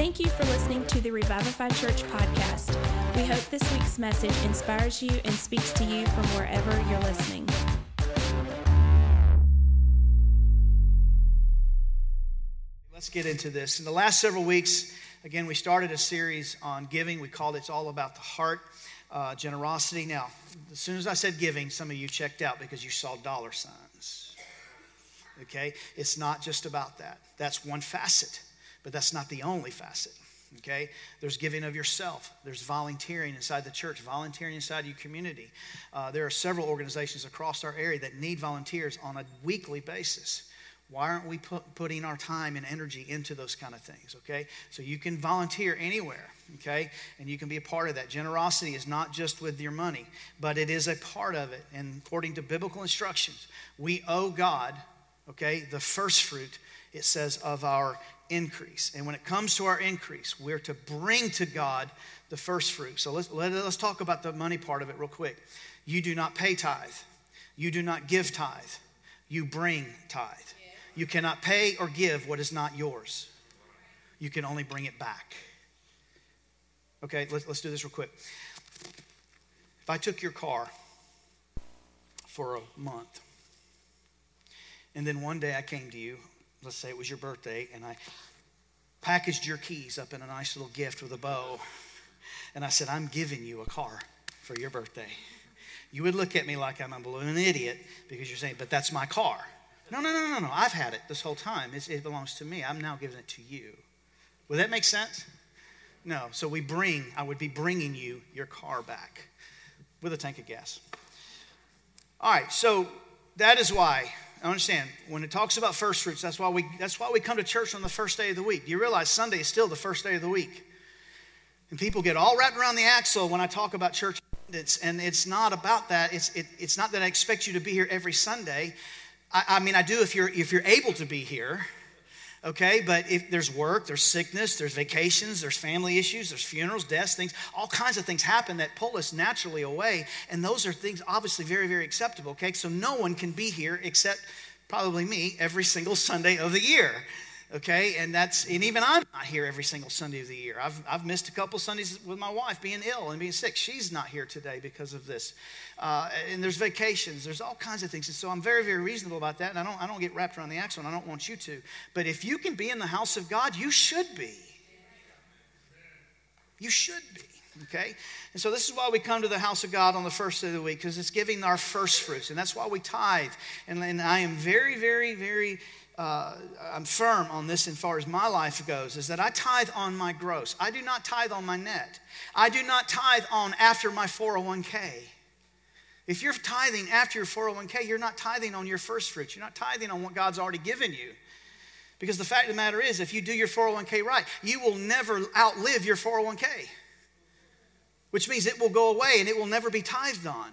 Thank you for listening to the Revivify Church podcast. We hope this week's message inspires you and speaks to you from wherever you're listening. Let's get into this. In the last several weeks, again, we started a series on giving. We called it It's All About the Heart, uh, Generosity. Now, as soon as I said giving, some of you checked out because you saw dollar signs. Okay? It's not just about that. That's one facet, but that's not the only facet. Okay? There's giving of yourself. There's volunteering inside the church, volunteering inside your community. Uh, there are several organizations across our area that need volunteers on a weekly basis. Why aren't we put, putting our time and energy into those kind of things? Okay, so you can volunteer anywhere. Okay, and you can be a part of that. Generosity is not just with your money, but it is a part of it. And according to biblical instructions, we owe God, okay, the first fruit. It says of our increase. And when it comes to our increase, we're to bring to God the first fruit. So let's, let, us talk about the money part of it real quick. You do not pay tithe, you do not give tithe, you bring tithe. You cannot pay or give what is not yours. You can only bring it back. Okay, let's, let's do this real quick. If I took your car for a month, and then one day I came to you, let's say it was your birthday, and I packaged your keys up in a nice little gift with a bow, and I said, I'm giving you a car for your birthday. You would look at me like I'm a balloon idiot because you're saying, but that's my car. No, no, no, no, no. I've had it this whole time. It's, it belongs to me. I'm now giving it to you. Would that make sense? No. So we bring, I would be bringing you your car back with a tank of gas. All right. So that is why understand when it talks about first fruits. That's why we. That's why we come to church on the first day of the week. You realize Sunday is still the first day of the week, and people get all wrapped around the axle when I talk about church attendance, and it's not about that. It's it, it's not that I expect you to be here every Sunday. I, I mean, I do if you're if you're able to be here, okay. But if there's work, there's sickness, there's vacations, there's family issues, there's funerals, deaths, things, all kinds of things happen that pull us naturally away, and those are things obviously very very acceptable. Okay, so no one can be here except probably me every single Sunday of the year okay? And that's and even i'm not here every single sunday of the year. I've, I've missed a couple sundays with my wife being ill and being sick. She's not here today because of this. Uh, and there's vacations. There's all kinds of things. And so i'm very very reasonable about that. And i don't i don't get wrapped around the axle and i don't want you to. But if you can be in the house of god you should be. You should be okay? And so this is why we come to the house of god on the first day of the week because it's giving our first fruits. And that's why we tithe. And, and i am very very very uh, I'm firm on this as far as my life goes is that I tithe on my gross. I do not tithe on my net. I do not tithe on after my 401k. If you're tithing after your 401k, you're not tithing on your first fruits. You're not tithing on what God's already given you. Because the fact of the matter is, if you do your 401k right, you will never outlive your 401k, which means it will go away and it will never be tithed on.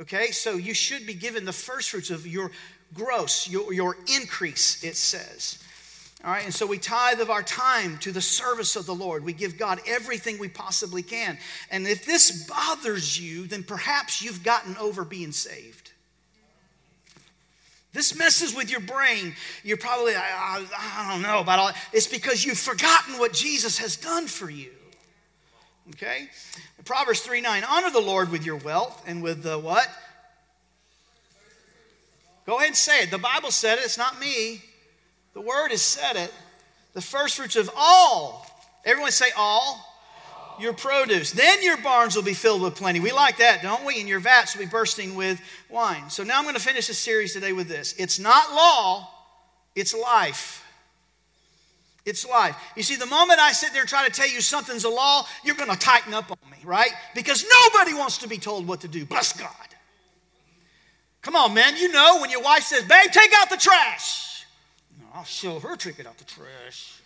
Okay, so you should be given the first fruits of your gross, your, your increase, it says. All right, and so we tithe of our time to the service of the Lord. We give God everything we possibly can. And if this bothers you, then perhaps you've gotten over being saved. This messes with your brain. You're probably, I, I, I don't know about all. It's because you've forgotten what Jesus has done for you. Okay? Proverbs 3 9, honor the Lord with your wealth and with the what? Go ahead and say it. The Bible said it, it's not me. The Word has said it. The first fruits of all, everyone say all, your produce. Then your barns will be filled with plenty. We like that, don't we? And your vats will be bursting with wine. So now I'm going to finish this series today with this. It's not law, it's life. It's life. You see, the moment I sit there and try to tell you something's a law, you're going to tighten up on me, right? Because nobody wants to be told what to do. Bless God. Come on, man. You know when your wife says, babe, take out the trash. I'll show her taking out the trash.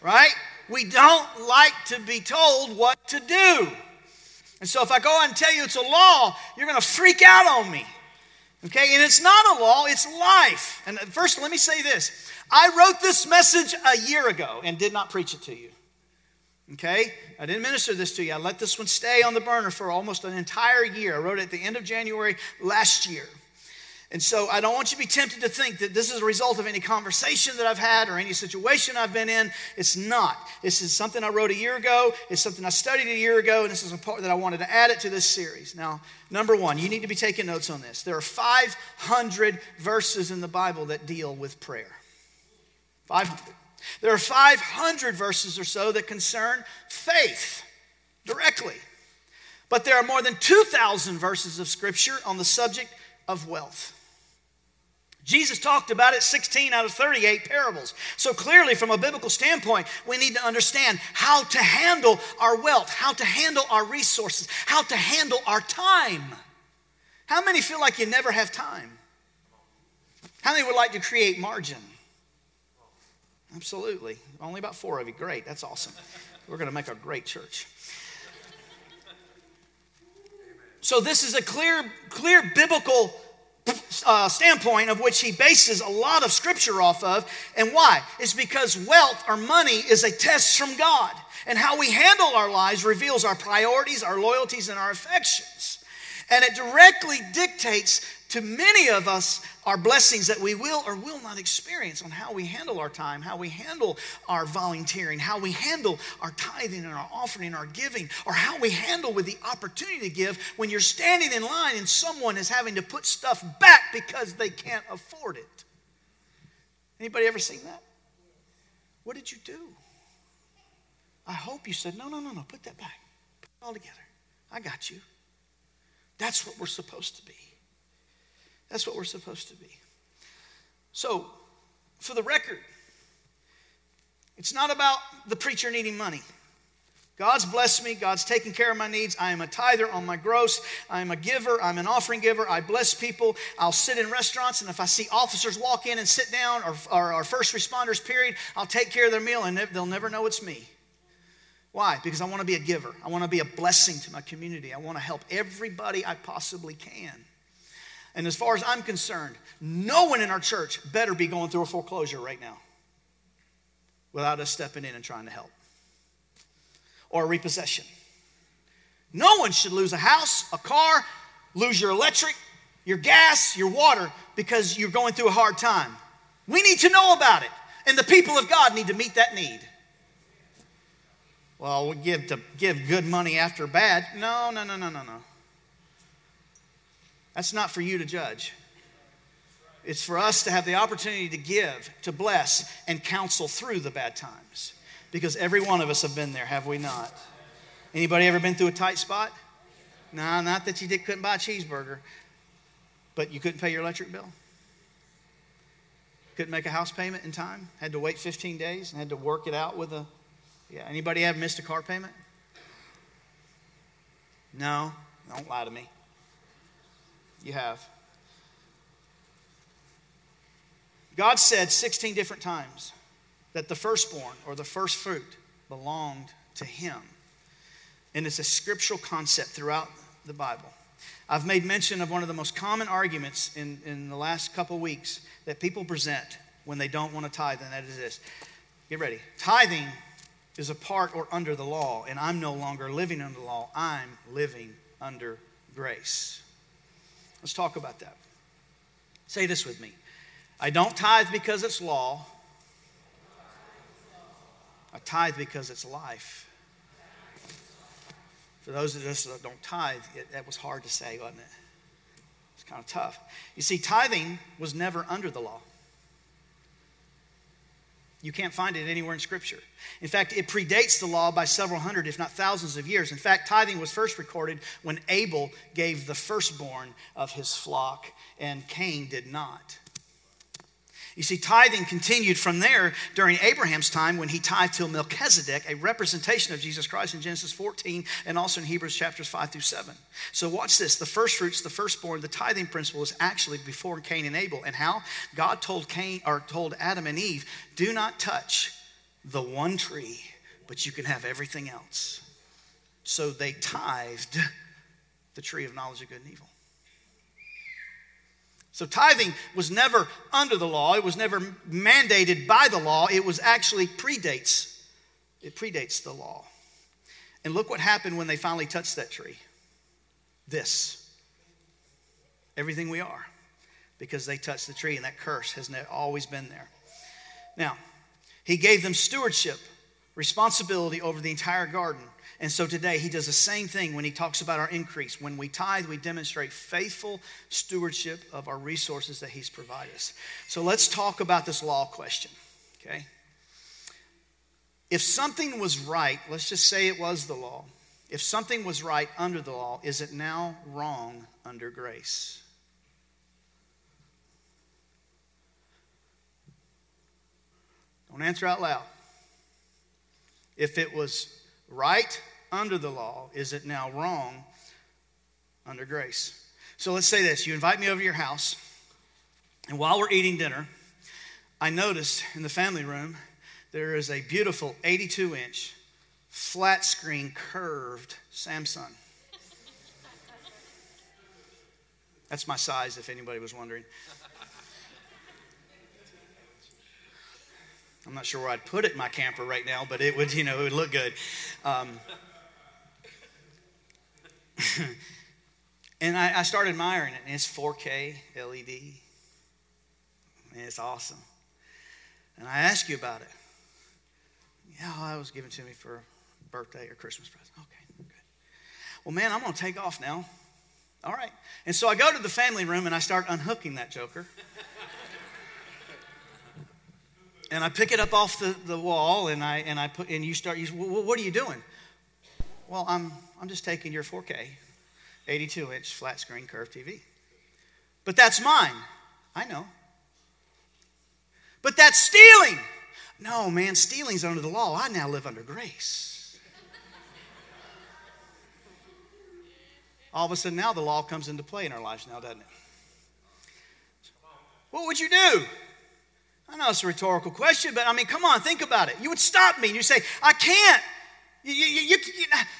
right? We don't like to be told what to do. And so if I go and tell you it's a law, you're going to freak out on me. Okay? And it's not a law, it's life. And first, let me say this I wrote this message a year ago and did not preach it to you. Okay? I didn't minister this to you. I let this one stay on the burner for almost an entire year. I wrote it at the end of January last year. And so I don't want you to be tempted to think that this is a result of any conversation that I've had or any situation I've been in. It's not. This is something I wrote a year ago. It's something I studied a year ago, and this is a part that I wanted to add it to this series. Now, number one, you need to be taking notes on this. There are 500 verses in the Bible that deal with prayer. 500. There are 500 verses or so that concern faith directly. But there are more than 2,000 verses of scripture on the subject of wealth. Jesus talked about it 16 out of 38 parables. So clearly, from a biblical standpoint, we need to understand how to handle our wealth, how to handle our resources, how to handle our time. How many feel like you never have time? How many would like to create margin? Absolutely. Only about four of you. Great. That's awesome. We're going to make a great church. So, this is a clear, clear biblical uh, standpoint of which he bases a lot of scripture off of. And why? It's because wealth or money is a test from God. And how we handle our lives reveals our priorities, our loyalties, and our affections. And it directly dictates to many of us our blessings that we will or will not experience on how we handle our time, how we handle our volunteering, how we handle our tithing and our offering our giving, or how we handle with the opportunity to give when you're standing in line and someone is having to put stuff back because they can't afford it. Anybody ever seen that? What did you do? I hope you said, no, no, no, no, put that back. Put it all together. I got you. That's what we're supposed to be. That's what we're supposed to be. So, for the record, it's not about the preacher needing money. God's blessed me. God's taken care of my needs. I am a tither on my gross. I am a giver. I'm an offering giver. I bless people. I'll sit in restaurants, and if I see officers walk in and sit down, or, or our first responders, period, I'll take care of their meal, and they'll never know it's me. Why? Because I want to be a giver. I want to be a blessing to my community. I want to help everybody I possibly can. And as far as I'm concerned, no one in our church better be going through a foreclosure right now without us stepping in and trying to help or a repossession. No one should lose a house, a car, lose your electric, your gas, your water because you're going through a hard time. We need to know about it, and the people of God need to meet that need. Well, we give to give good money after bad. No, no, no, no, no, no. That's not for you to judge. It's for us to have the opportunity to give, to bless, and counsel through the bad times. Because every one of us have been there, have we not? Anybody ever been through a tight spot? No, not that you did, couldn't buy a cheeseburger, but you couldn't pay your electric bill. Couldn't make a house payment in time. Had to wait 15 days and had to work it out with a. Yeah. Anybody have missed a car payment? No. Don't lie to me. You have. God said 16 different times that the firstborn or the first fruit belonged to him. And it's a scriptural concept throughout the Bible. I've made mention of one of the most common arguments in, in the last couple weeks that people present when they don't want to tithe, and that is this. Get ready. Tithing is a part or under the law, and I'm no longer living under the law. I'm living under grace. Let's talk about that. Say this with me I don't tithe because it's law, I tithe because it's life. For those of us that don't tithe, it, that was hard to say, wasn't it? It's kind of tough. You see, tithing was never under the law. You can't find it anywhere in Scripture. In fact, it predates the law by several hundred, if not thousands of years. In fact, tithing was first recorded when Abel gave the firstborn of his flock, and Cain did not. You see, tithing continued from there during Abraham's time when he tithed to Melchizedek, a representation of Jesus Christ in Genesis 14 and also in Hebrews chapters 5 through 7. So, watch this the first fruits, the firstborn, the tithing principle is actually before Cain and Abel. And how? God told Cain or told Adam and Eve, do not touch the one tree, but you can have everything else. So they tithed the tree of knowledge of good and evil. So tithing was never under the law, it was never mandated by the law, it was actually predates. It predates the law. And look what happened when they finally touched that tree. This. Everything we are. because they touched the tree, and that curse has always been there. Now, he gave them stewardship, responsibility over the entire garden. And so today he does the same thing when he talks about our increase. When we tithe, we demonstrate faithful stewardship of our resources that he's provided us. So let's talk about this law question, okay? If something was right, let's just say it was the law. If something was right under the law, is it now wrong under grace? Don't answer out loud. If it was right under the law, is it now wrong under grace? So let's say this you invite me over to your house, and while we're eating dinner, I noticed in the family room there is a beautiful 82 inch flat screen curved Samsung. That's my size, if anybody was wondering. I'm not sure where I'd put it in my camper right now, but it would, you know, it would look good. Um, and I, I, started admiring it, and it's 4K LED. And it's awesome. And I asked you about it. Yeah, oh, well, was given to me for birthday or Christmas present. Okay, good. Well, man, I'm going to take off now. All right. And so I go to the family room and I start unhooking that joker and I pick it up off the, the wall and I, and I put, and you start, you, well, what are you doing? Well, I'm, I'm just taking your 4K, 82 inch flat screen curved TV. But that's mine. I know. But that's stealing. No, man, stealing's under the law. I now live under grace. All of a sudden, now the law comes into play in our lives now, doesn't it? What would you do? I know it's a rhetorical question, but I mean, come on, think about it. You would stop me and you say, I can't. You, you, you,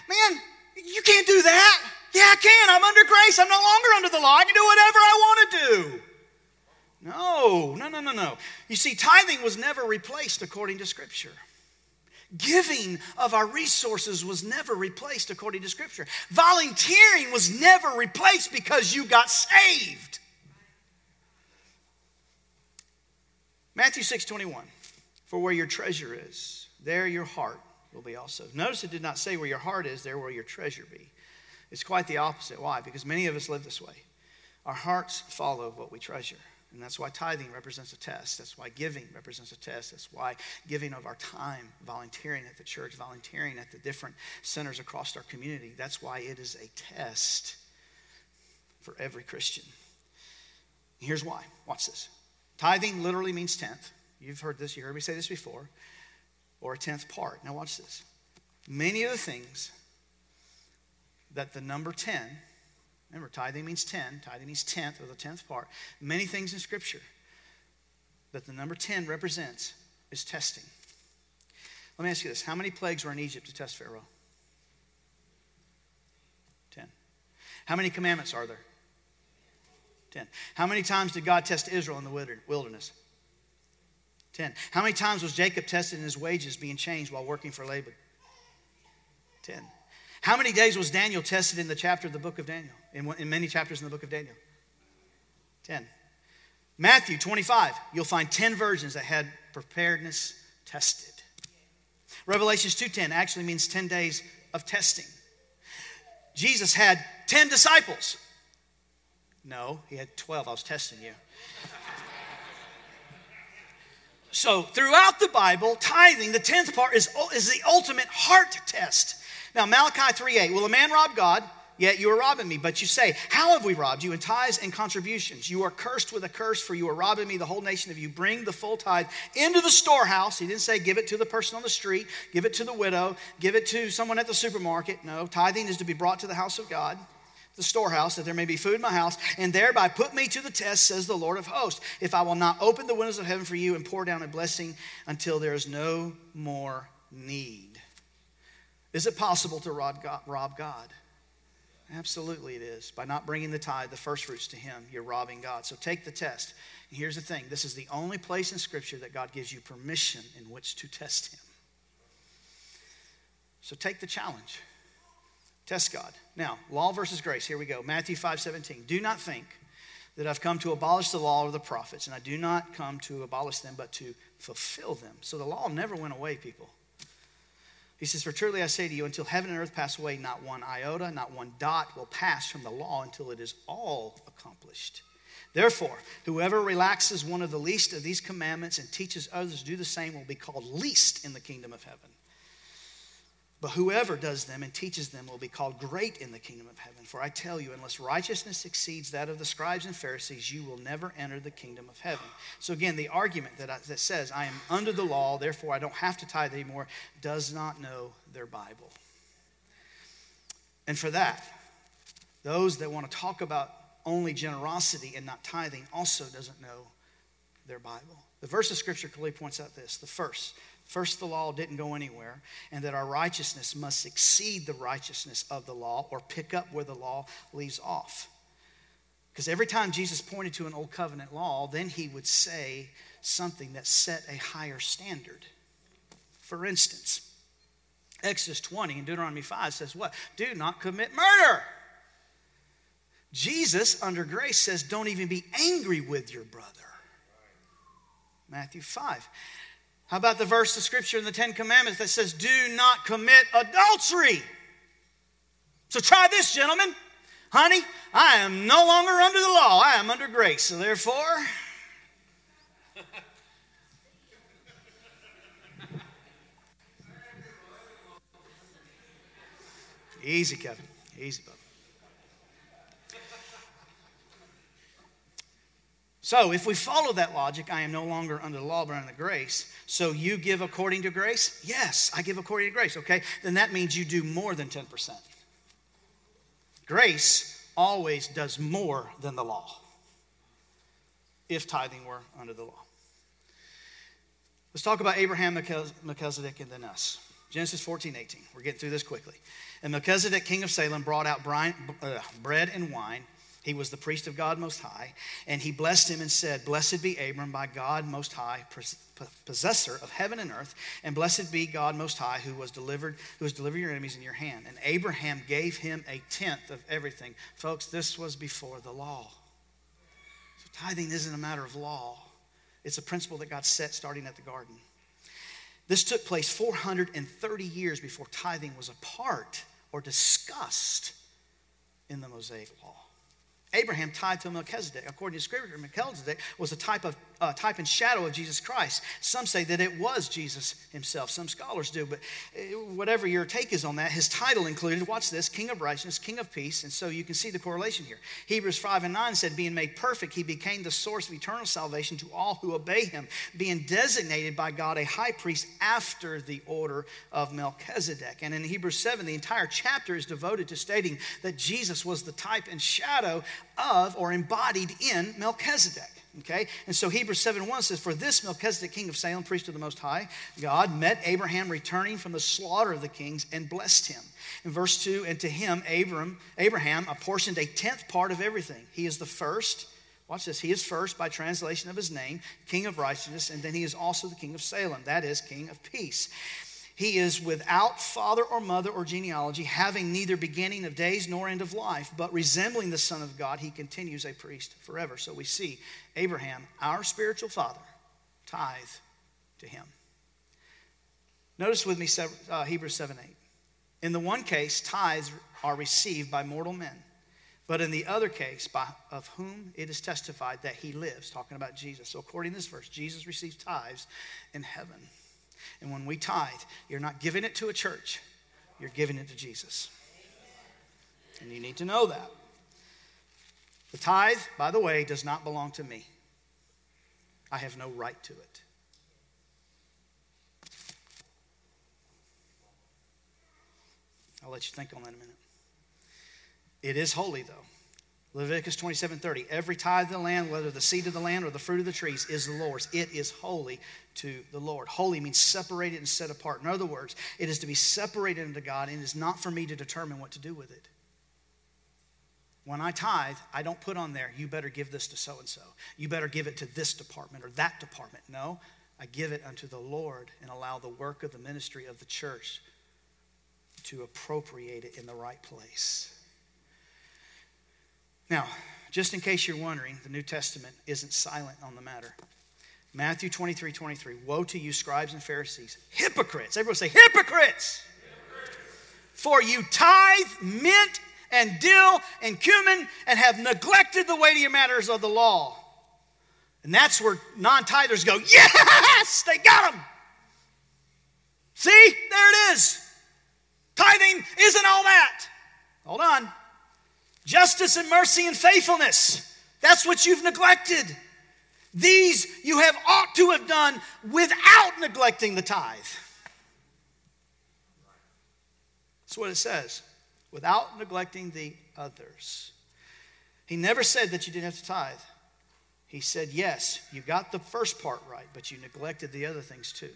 man, you can't do that. Yeah, I can. I'm under grace. I'm no longer under the law. I can do whatever I want to do. No, no, no, no, no. You see, tithing was never replaced according to Scripture. Giving of our resources was never replaced according to Scripture. Volunteering was never replaced because you got saved. Matthew 6 21. For where your treasure is, there your heart will be also. Notice it did not say where your heart is, there will your treasure be. It's quite the opposite. Why? Because many of us live this way. Our hearts follow what we treasure. And that's why tithing represents a test. That's why giving represents a test. That's why giving of our time, volunteering at the church, volunteering at the different centers across our community, that's why it is a test for every Christian. Here's why. Watch this. Tithing literally means tenth. You've heard this, you heard me say this before, or a tenth part. Now, watch this. Many of the things that the number 10, remember, tithing means 10, tithing means tenth or the tenth part. Many things in Scripture that the number 10 represents is testing. Let me ask you this How many plagues were in Egypt to test Pharaoh? 10. How many commandments are there? 10. How many times did God test Israel in the wilderness? 10. How many times was Jacob tested in his wages being changed while working for Laban? 10. How many days was Daniel tested in the chapter of the book of Daniel? In, in many chapters in the book of Daniel? 10. Matthew 25, you'll find 10 virgins that had preparedness tested. Revelations 2:10 actually means 10 days of testing. Jesus had 10 disciples. No, he had 12. I was testing you. So, throughout the Bible, tithing, the 10th part, is, is the ultimate heart test. Now, Malachi 3:8, will a man rob God? Yet you are robbing me. But you say, How have we robbed you? In tithes and contributions. You are cursed with a curse, for you are robbing me, the whole nation of you. Bring the full tithe into the storehouse. He didn't say give it to the person on the street, give it to the widow, give it to someone at the supermarket. No, tithing is to be brought to the house of God the storehouse, that there may be food in my house, and thereby put me to the test, says the Lord of hosts, if I will not open the windows of heaven for you and pour down a blessing until there is no more need. Is it possible to rob God? Absolutely, it is. By not bringing the tithe, the first fruits to Him, you're robbing God. So take the test. And here's the thing this is the only place in Scripture that God gives you permission in which to test Him. So take the challenge. Test God. Now, law versus grace. Here we go. Matthew 5 17. Do not think that I've come to abolish the law or the prophets, and I do not come to abolish them, but to fulfill them. So the law never went away, people. He says, For truly I say to you, until heaven and earth pass away, not one iota, not one dot will pass from the law until it is all accomplished. Therefore, whoever relaxes one of the least of these commandments and teaches others to do the same will be called least in the kingdom of heaven. But whoever does them and teaches them will be called great in the kingdom of heaven. For I tell you, unless righteousness exceeds that of the scribes and Pharisees, you will never enter the kingdom of heaven. So, again, the argument that, I, that says, I am under the law, therefore I don't have to tithe anymore, does not know their Bible. And for that, those that want to talk about only generosity and not tithing also doesn't know their Bible. The verse of Scripture clearly points out this the first First, the law didn't go anywhere, and that our righteousness must exceed the righteousness of the law or pick up where the law leaves off. Because every time Jesus pointed to an old covenant law, then he would say something that set a higher standard. For instance, Exodus 20 and Deuteronomy 5 says what? Do not commit murder. Jesus, under grace, says don't even be angry with your brother. Matthew 5. How about the verse of scripture in the Ten Commandments that says, Do not commit adultery? So try this, gentlemen. Honey, I am no longer under the law, I am under grace. So therefore, Easy, Kevin. Easy, bud. So, if we follow that logic, I am no longer under the law but under grace. So, you give according to grace? Yes, I give according to grace, okay? Then that means you do more than 10%. Grace always does more than the law if tithing were under the law. Let's talk about Abraham, Melchizedek, and then us. Genesis 14, 18. We're getting through this quickly. And Melchizedek, king of Salem, brought out uh, bread and wine. He was the priest of God Most High, and he blessed him and said, Blessed be Abram by God Most High, possessor of heaven and earth, and blessed be God Most High, who was delivered, who has delivered your enemies in your hand. And Abraham gave him a tenth of everything. Folks, this was before the law. So tithing isn't a matter of law. It's a principle that God set starting at the garden. This took place 430 years before tithing was a part or discussed in the Mosaic law. Abraham tied to Melchizedek. According to Scripture, Melchizedek was a type of uh, type and shadow of Jesus Christ. Some say that it was Jesus himself. Some scholars do, but uh, whatever your take is on that, his title included, watch this, King of Righteousness, King of Peace. And so you can see the correlation here. Hebrews 5 and 9 said, being made perfect, he became the source of eternal salvation to all who obey him, being designated by God a high priest after the order of Melchizedek. And in Hebrews 7, the entire chapter is devoted to stating that Jesus was the type and shadow of or embodied in Melchizedek. Okay? And so Hebrews 7 1 says, For this Melchizedek, king of Salem, priest of the Most High, God met Abraham returning from the slaughter of the kings and blessed him. In verse 2, and to him, Abram, Abraham apportioned a tenth part of everything. He is the first. Watch this. He is first by translation of his name, King of Righteousness, and then he is also the King of Salem, that is, King of Peace. He is without father or mother or genealogy, having neither beginning of days nor end of life, but resembling the Son of God, he continues a priest forever. So we see Abraham, our spiritual father, tithe to him. Notice with me uh, Hebrews 7 8. In the one case, tithes are received by mortal men, but in the other case, by, of whom it is testified that he lives, talking about Jesus. So according to this verse, Jesus receives tithes in heaven. And when we tithe, you're not giving it to a church, you're giving it to Jesus. And you need to know that. The tithe, by the way, does not belong to me. I have no right to it. I'll let you think on that a minute. It is holy, though. Leviticus 27 30. Every tithe of the land, whether the seed of the land or the fruit of the trees, is the Lord's. It is holy to the Lord. Holy means separated and set apart. In other words, it is to be separated unto God, and it is not for me to determine what to do with it. When I tithe, I don't put on there, you better give this to so and so. You better give it to this department or that department. No, I give it unto the Lord and allow the work of the ministry of the church to appropriate it in the right place. Now, just in case you're wondering, the New Testament isn't silent on the matter. Matthew 23 23. Woe to you, scribes and Pharisees, hypocrites. Everyone say, hypocrites. hypocrites. For you tithe mint and dill and cumin and have neglected the weightier matters of the law. And that's where non tithers go, yes, they got them. See, there it is. Tithing isn't all that. Hold on. Justice and mercy and faithfulness. That's what you've neglected. These you have ought to have done without neglecting the tithe. That's what it says. Without neglecting the others. He never said that you didn't have to tithe. He said, yes, you got the first part right, but you neglected the other things too.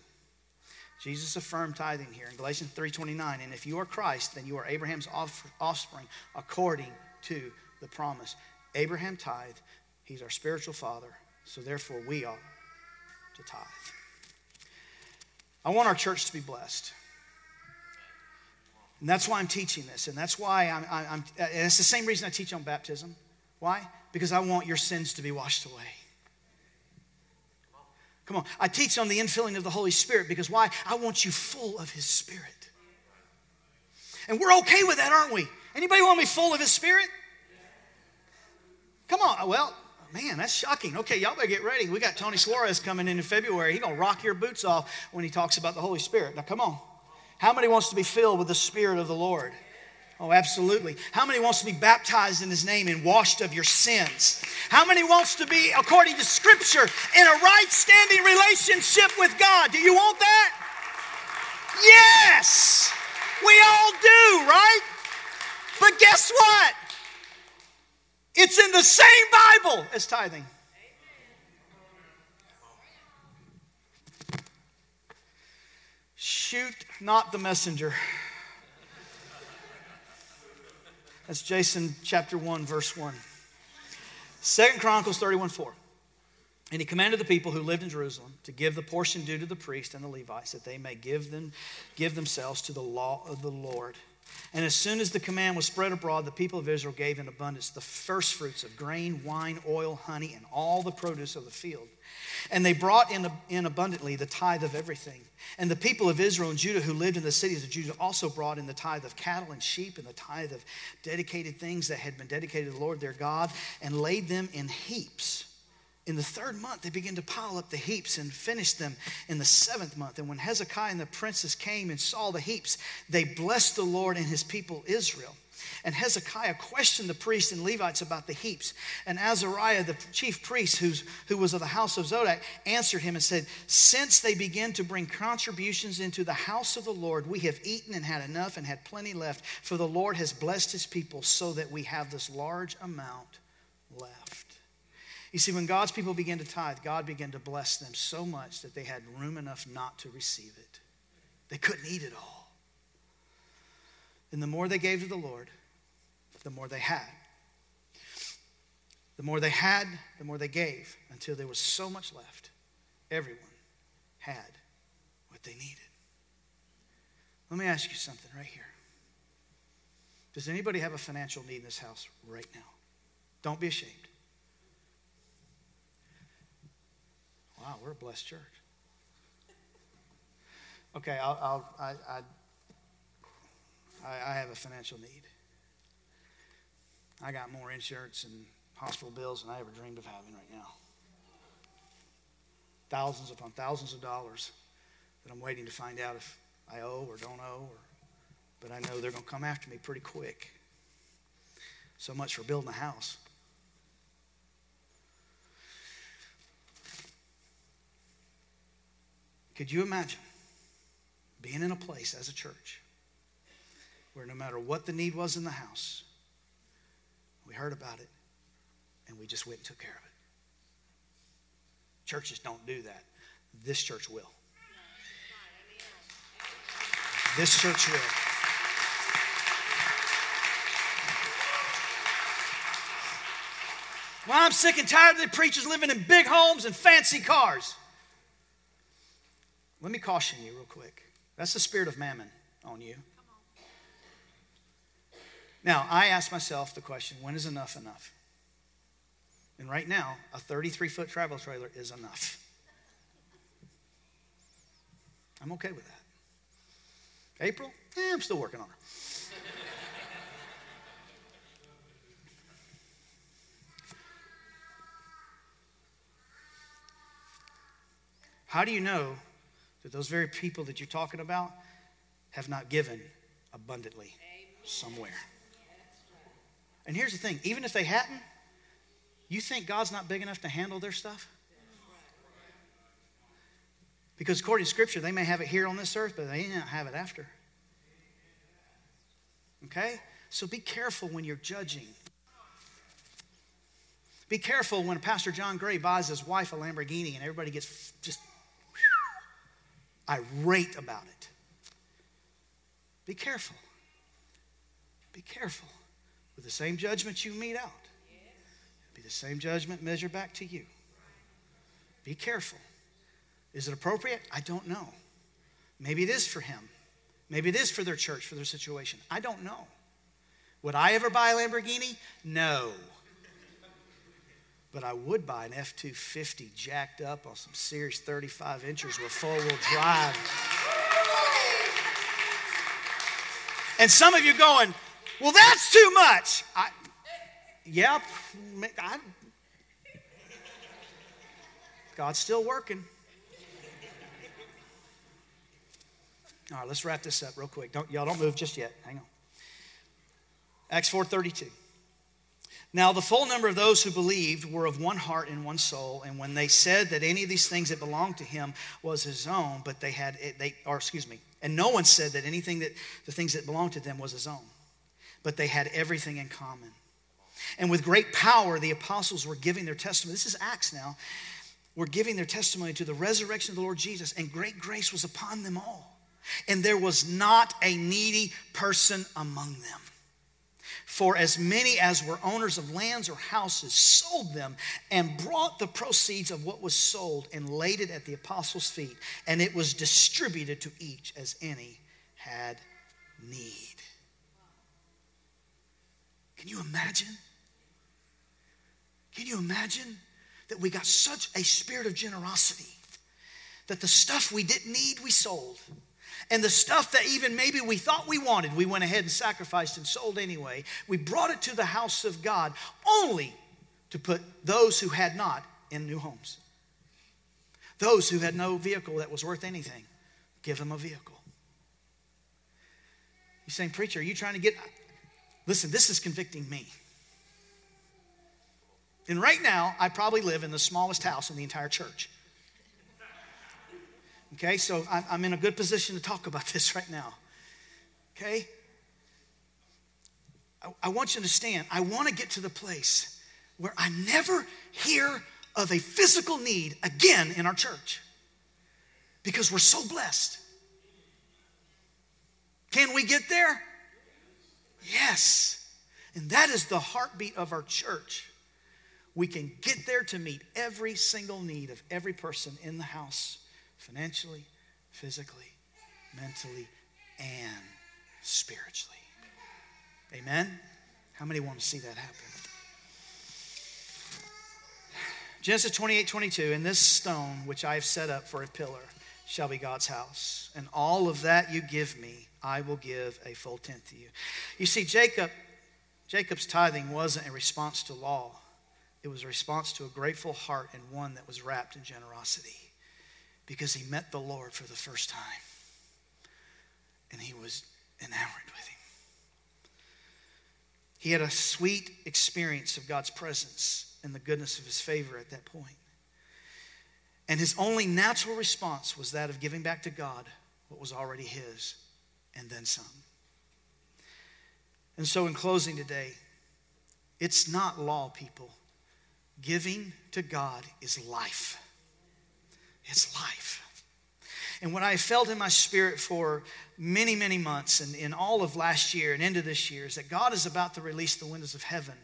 Jesus affirmed tithing here in Galatians 3:29, and if you are Christ, then you are Abraham's offspring according to the promise. Abraham tithed, he's our spiritual father, so therefore we ought to tithe. I want our church to be blessed. And that's why I'm teaching this. And that's why I'm, I'm, and it's the same reason I teach on baptism. Why? Because I want your sins to be washed away. Come on. I teach on the infilling of the Holy Spirit because why? I want you full of His Spirit. And we're okay with that, aren't we? Anybody want me full of His Spirit? Come on. Well, man, that's shocking. Okay, y'all better get ready. We got Tony Suarez coming in in February. He's going to rock your boots off when he talks about the Holy Spirit. Now, come on. How many wants to be filled with the Spirit of the Lord? Oh, absolutely. How many wants to be baptized in his name and washed of your sins? How many wants to be, according to scripture, in a right standing relationship with God? Do you want that? Yes! We all do, right? But guess what? It's in the same Bible as tithing. Shoot not the messenger. That's Jason chapter 1, verse 1. Second Chronicles 31, 4. And he commanded the people who lived in Jerusalem to give the portion due to the priest and the Levites, that they may give them give themselves to the law of the Lord. And as soon as the command was spread abroad, the people of Israel gave in abundance the first fruits of grain, wine, oil, honey, and all the produce of the field. And they brought in, in abundantly the tithe of everything. And the people of Israel and Judah who lived in the cities of Judah also brought in the tithe of cattle and sheep and the tithe of dedicated things that had been dedicated to the Lord their God and laid them in heaps in the third month, they began to pile up the heaps and finish them in the seventh month. And when Hezekiah and the princes came and saw the heaps, they blessed the Lord and his people Israel. And Hezekiah questioned the priests and Levites about the heaps. And Azariah, the chief priest, who's, who was of the house of Zadok, answered him and said, Since they begin to bring contributions into the house of the Lord, we have eaten and had enough and had plenty left, for the Lord has blessed his people so that we have this large amount left. You see, when God's people began to tithe, God began to bless them so much that they had room enough not to receive it. They couldn't eat it all. And the more they gave to the Lord, the more they had. The more they had, the more they gave, until there was so much left. Everyone had what they needed. Let me ask you something right here. Does anybody have a financial need in this house right now? Don't be ashamed. Wow, we're a blessed church. Okay, I'll, I'll I, I, I have a financial need. I got more insurance and hospital bills than I ever dreamed of having right now. Thousands upon thousands of dollars that I'm waiting to find out if I owe or don't owe, or, but I know they're going to come after me pretty quick. So much for building a house. Could you imagine being in a place as a church where no matter what the need was in the house, we heard about it and we just went and took care of it? Churches don't do that. This church will. This church will. Well, I'm sick and tired of the preachers living in big homes and fancy cars. Let me caution you real quick. That's the spirit of mammon on you. Now, I ask myself the question when is enough enough? And right now, a 33 foot travel trailer is enough. I'm okay with that. April? Eh, I'm still working on her. How do you know that those very people that you're talking about have not given abundantly somewhere? And here's the thing even if they hadn't, you think God's not big enough to handle their stuff? Because according to Scripture, they may have it here on this earth, but they may not have it after. Okay? So be careful when you're judging. Be careful when Pastor John Gray buys his wife a Lamborghini and everybody gets just irate about it. Be careful. Be careful. With the same judgment you mete out, be the same judgment measured back to you. Be careful. Is it appropriate? I don't know. Maybe it is for him. Maybe it is for their church, for their situation. I don't know. Would I ever buy a Lamborghini? No. But I would buy an F 250 jacked up on some serious 35 inches with four wheel drive. And some of you going, well, that's too much. I, yep. I, God's still working. All right, let's wrap this up real quick. Don't y'all don't move just yet. Hang on. Acts 4:32. Now, the full number of those who believed were of one heart and one soul. And when they said that any of these things that belonged to him was his own, but they had, they, or excuse me, and no one said that anything that, the things that belonged to them was his own, but they had everything in common. And with great power, the apostles were giving their testimony. This is Acts now. Were giving their testimony to the resurrection of the Lord Jesus, and great grace was upon them all. And there was not a needy person among them. For as many as were owners of lands or houses sold them and brought the proceeds of what was sold and laid it at the apostles' feet, and it was distributed to each as any had need. Can you imagine? Can you imagine that we got such a spirit of generosity that the stuff we didn't need, we sold? And the stuff that even maybe we thought we wanted, we went ahead and sacrificed and sold anyway. We brought it to the house of God only to put those who had not in new homes. Those who had no vehicle that was worth anything, give them a vehicle. You're saying, Preacher, are you trying to get. Listen, this is convicting me. And right now, I probably live in the smallest house in the entire church. Okay, so I'm in a good position to talk about this right now. Okay? I want you to understand, I want to get to the place where I never hear of a physical need again in our church because we're so blessed. Can we get there? Yes. And that is the heartbeat of our church. We can get there to meet every single need of every person in the house financially, physically, mentally, and spiritually. Amen? How many want to see that happen? Genesis 28 22, and this stone which I have set up for a pillar shall be God's house, and all of that you give me, I will give a full tenth to you. You see, Jacob, Jacob's tithing wasn't a response to law, it was a response to a grateful heart and one that was wrapped in generosity because he met the Lord for the first time and he was enamored with him. He had a sweet experience of God's presence and the goodness of his favor at that point. And his only natural response was that of giving back to God what was already his and then some. And so, in closing today, it's not law, people. Giving to God is life. It's life. And what I felt in my spirit for many, many months and in all of last year and into this year is that God is about to release the windows of heaven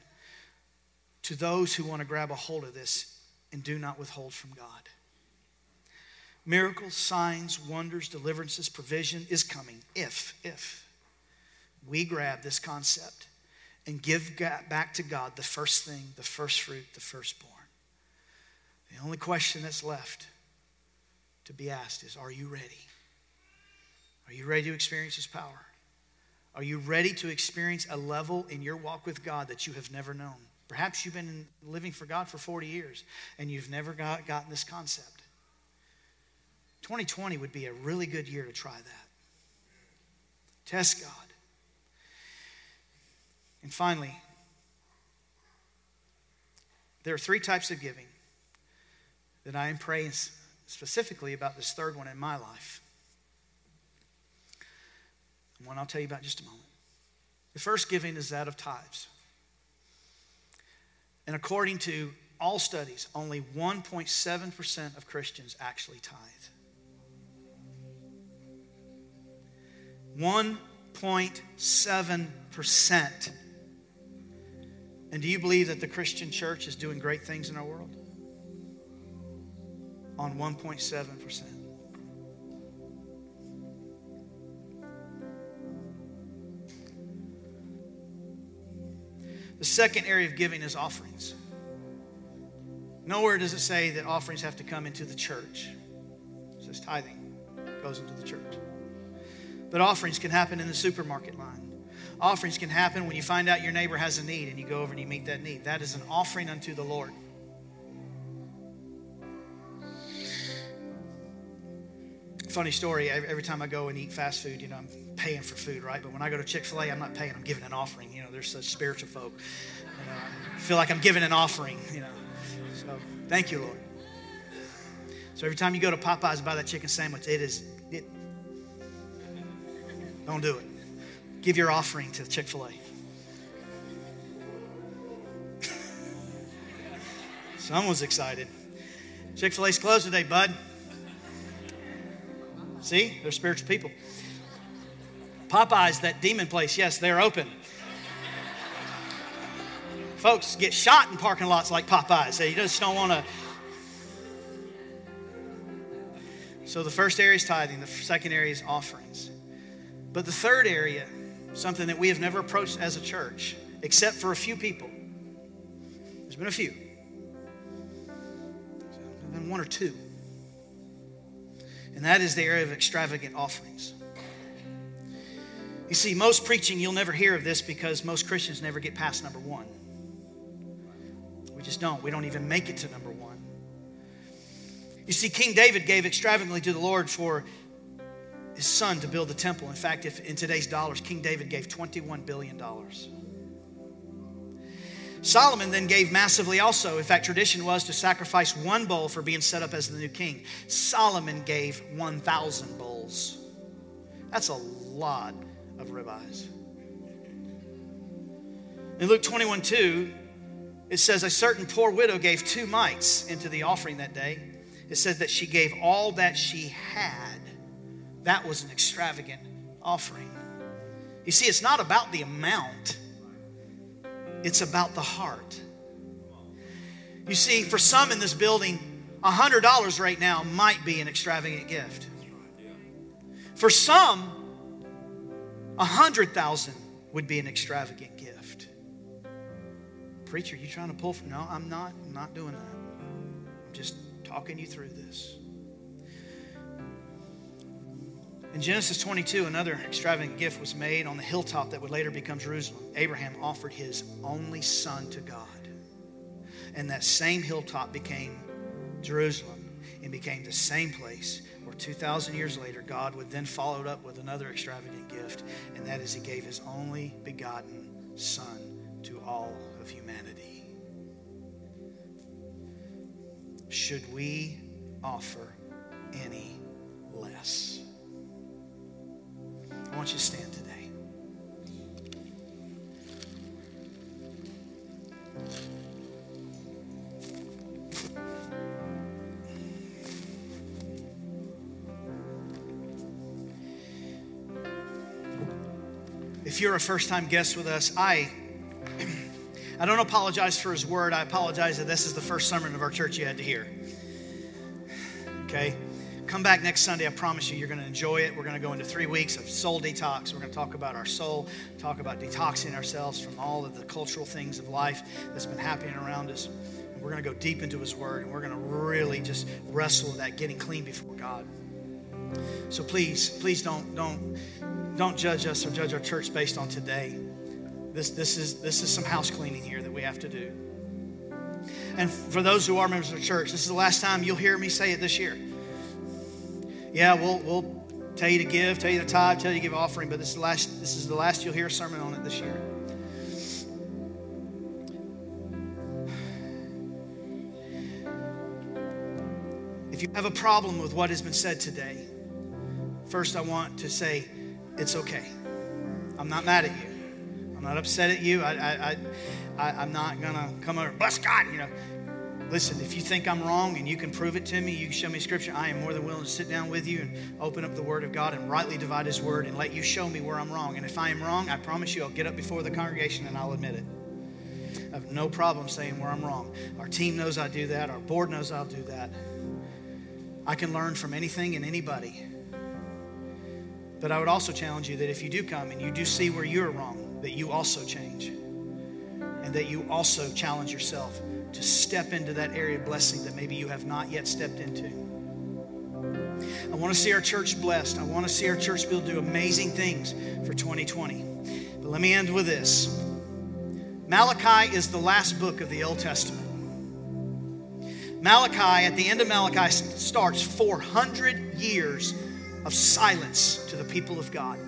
to those who want to grab a hold of this and do not withhold from God. Miracles, signs, wonders, deliverances, provision is coming if, if we grab this concept and give back to God the first thing, the first fruit, the firstborn. The only question that's left to be asked is Are you ready? Are you ready to experience His power? Are you ready to experience a level in your walk with God that you have never known? Perhaps you've been living for God for 40 years and you've never got, gotten this concept. 2020 would be a really good year to try that. Test God. And finally, there are three types of giving that I am praying specifically about this third one in my life. One I'll tell you about in just a moment. The first giving is that of tithes. And according to all studies, only 1.7% of Christians actually tithe. 1.7%. And do you believe that the Christian church is doing great things in our world? On 1.7%. The second area of giving is offerings. Nowhere does it say that offerings have to come into the church. It says tithing goes into the church. But offerings can happen in the supermarket line. Offerings can happen when you find out your neighbor has a need and you go over and you meet that need. That is an offering unto the Lord. Funny story, every time I go and eat fast food, you know, I'm paying for food, right? But when I go to Chick fil A, I'm not paying, I'm giving an offering. You know, they're such spiritual folk. You know, I feel like I'm giving an offering, you know. So thank you, Lord. So every time you go to Popeyes and buy that chicken sandwich, it is, it, don't do it. Give your offering to Chick fil A. Someone's excited. Chick fil A's closed today, bud. See, they're spiritual people. Popeyes, that demon place, yes, they're open. Folks get shot in parking lots like Popeyes. You just don't want to. So the first area is tithing, the second area is offerings. But the third area, something that we have never approached as a church, except for a few people. There's been a few. There's been one or two and that is the area of extravagant offerings. You see, most preaching, you'll never hear of this because most Christians never get past number one. We just don't. We don't even make it to number one. You see, King David gave extravagantly to the Lord for his son to build the temple. In fact, if in today's dollars, King David gave $21 billion. Solomon then gave massively also. In fact, tradition was to sacrifice one bull for being set up as the new king. Solomon gave 1,000 bulls. That's a lot of ribeyes. In Luke 21 2, it says, A certain poor widow gave two mites into the offering that day. It says that she gave all that she had. That was an extravagant offering. You see, it's not about the amount it's about the heart. You see, for some in this building, $100 right now might be an extravagant gift. For some, 100,000 would be an extravagant gift. Preacher, you trying to pull from? No, I'm not. I'm not doing that. I'm just talking you through this. In Genesis 22, another extravagant gift was made on the hilltop that would later become Jerusalem. Abraham offered his only son to God. And that same hilltop became Jerusalem and became the same place where 2,000 years later, God would then follow it up with another extravagant gift, and that is He gave His only begotten Son to all of humanity. Should we offer any less? I want you to stand today. If you're a first time guest with us, I I don't apologize for his word. I apologize that this is the first sermon of our church you had to hear. Okay? Come back next Sunday. I promise you, you're going to enjoy it. We're going to go into three weeks of soul detox. We're going to talk about our soul, talk about detoxing ourselves from all of the cultural things of life that's been happening around us. And we're going to go deep into His Word, and we're going to really just wrestle with that, getting clean before God. So please, please don't don't don't judge us or judge our church based on today. This this is this is some house cleaning here that we have to do. And for those who are members of the church, this is the last time you'll hear me say it this year. Yeah, we'll we'll tell you to give, tell you to tithe, tell you to give offering, but this is the last this is the last you'll hear a sermon on it this year. If you have a problem with what has been said today, First, I want to say it's okay. I'm not mad at you. I'm not upset at you. I, I, I, am not to come over, bless God, you know. Listen, if you think I'm wrong and you can prove it to me, you can show me scripture, I am more than willing to sit down with you and open up the Word of God and rightly divide His Word and let you show me where I'm wrong. And if I am wrong, I promise you I'll get up before the congregation and I'll admit it. I have no problem saying where I'm wrong. Our team knows I do that, our board knows I'll do that. I can learn from anything and anybody. But I would also challenge you that if you do come and you do see where you're wrong, that you also change. And that you also challenge yourself to step into that area of blessing that maybe you have not yet stepped into. I want to see our church blessed. I want to see our church be able to do amazing things for 2020. But let me end with this Malachi is the last book of the Old Testament. Malachi, at the end of Malachi, starts 400 years of silence to the people of God.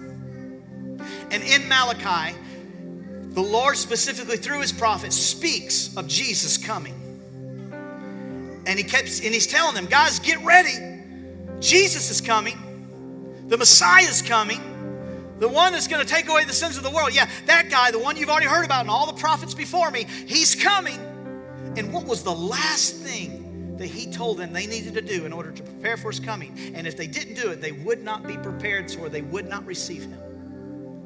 And in Malachi, the Lord specifically through his prophet speaks of Jesus coming. And he kept and he's telling them, guys, get ready. Jesus is coming. The Messiah is coming. The one that's going to take away the sins of the world. Yeah, that guy, the one you've already heard about and all the prophets before me, he's coming. And what was the last thing that he told them they needed to do in order to prepare for his coming. And if they didn't do it, they would not be prepared for, they would not receive him.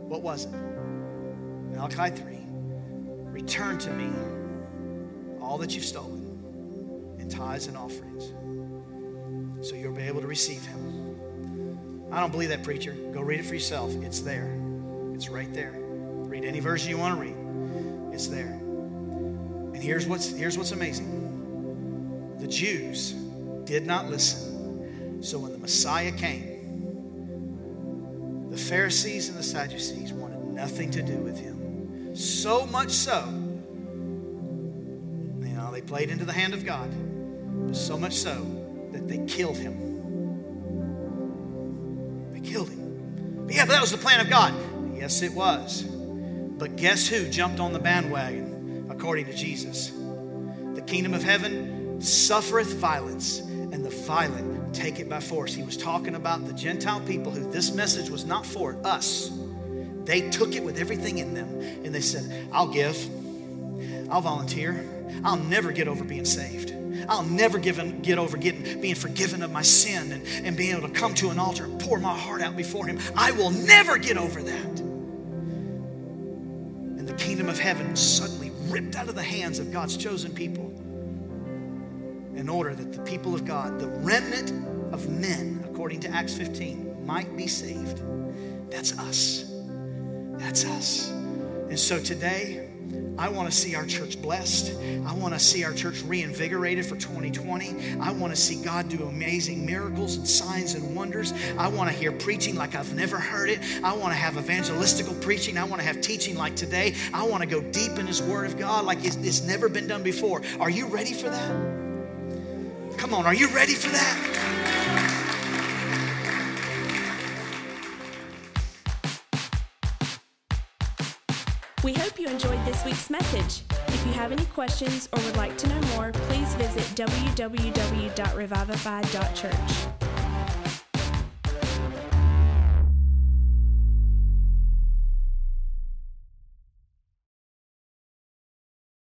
What was it? Malachi 3 Return to me all that you've stolen in tithes and offerings, so you'll be able to receive him. I don't believe that, preacher. Go read it for yourself. It's there, it's right there. Read any version you want to read, it's there. And here's what's, here's what's amazing the Jews did not listen. So when the Messiah came, the Pharisees and the Sadducees wanted nothing to do with him. So much so, you know, they played into the hand of God, so much so that they killed him. They killed him. But yeah, but that was the plan of God. Yes, it was. But guess who jumped on the bandwagon according to Jesus? The kingdom of heaven suffereth violence, and the violent take it by force. He was talking about the Gentile people who this message was not for us. They took it with everything in them, and they said, I'll give, I'll volunteer, I'll never get over being saved. I'll never in, get over getting, being forgiven of my sin and, and being able to come to an altar and pour my heart out before Him. I will never get over that. And the kingdom of heaven was suddenly ripped out of the hands of God's chosen people in order that the people of God, the remnant of men, according to Acts 15, might be saved. That's us. That's us. And so today, I want to see our church blessed. I want to see our church reinvigorated for 2020. I want to see God do amazing miracles and signs and wonders. I want to hear preaching like I've never heard it. I want to have evangelistical preaching. I want to have teaching like today. I want to go deep in His Word of God like it's, it's never been done before. Are you ready for that? Come on, are you ready for that? Hope you enjoyed this week's message. If you have any questions or would like to know more, please visit www.revivify.church.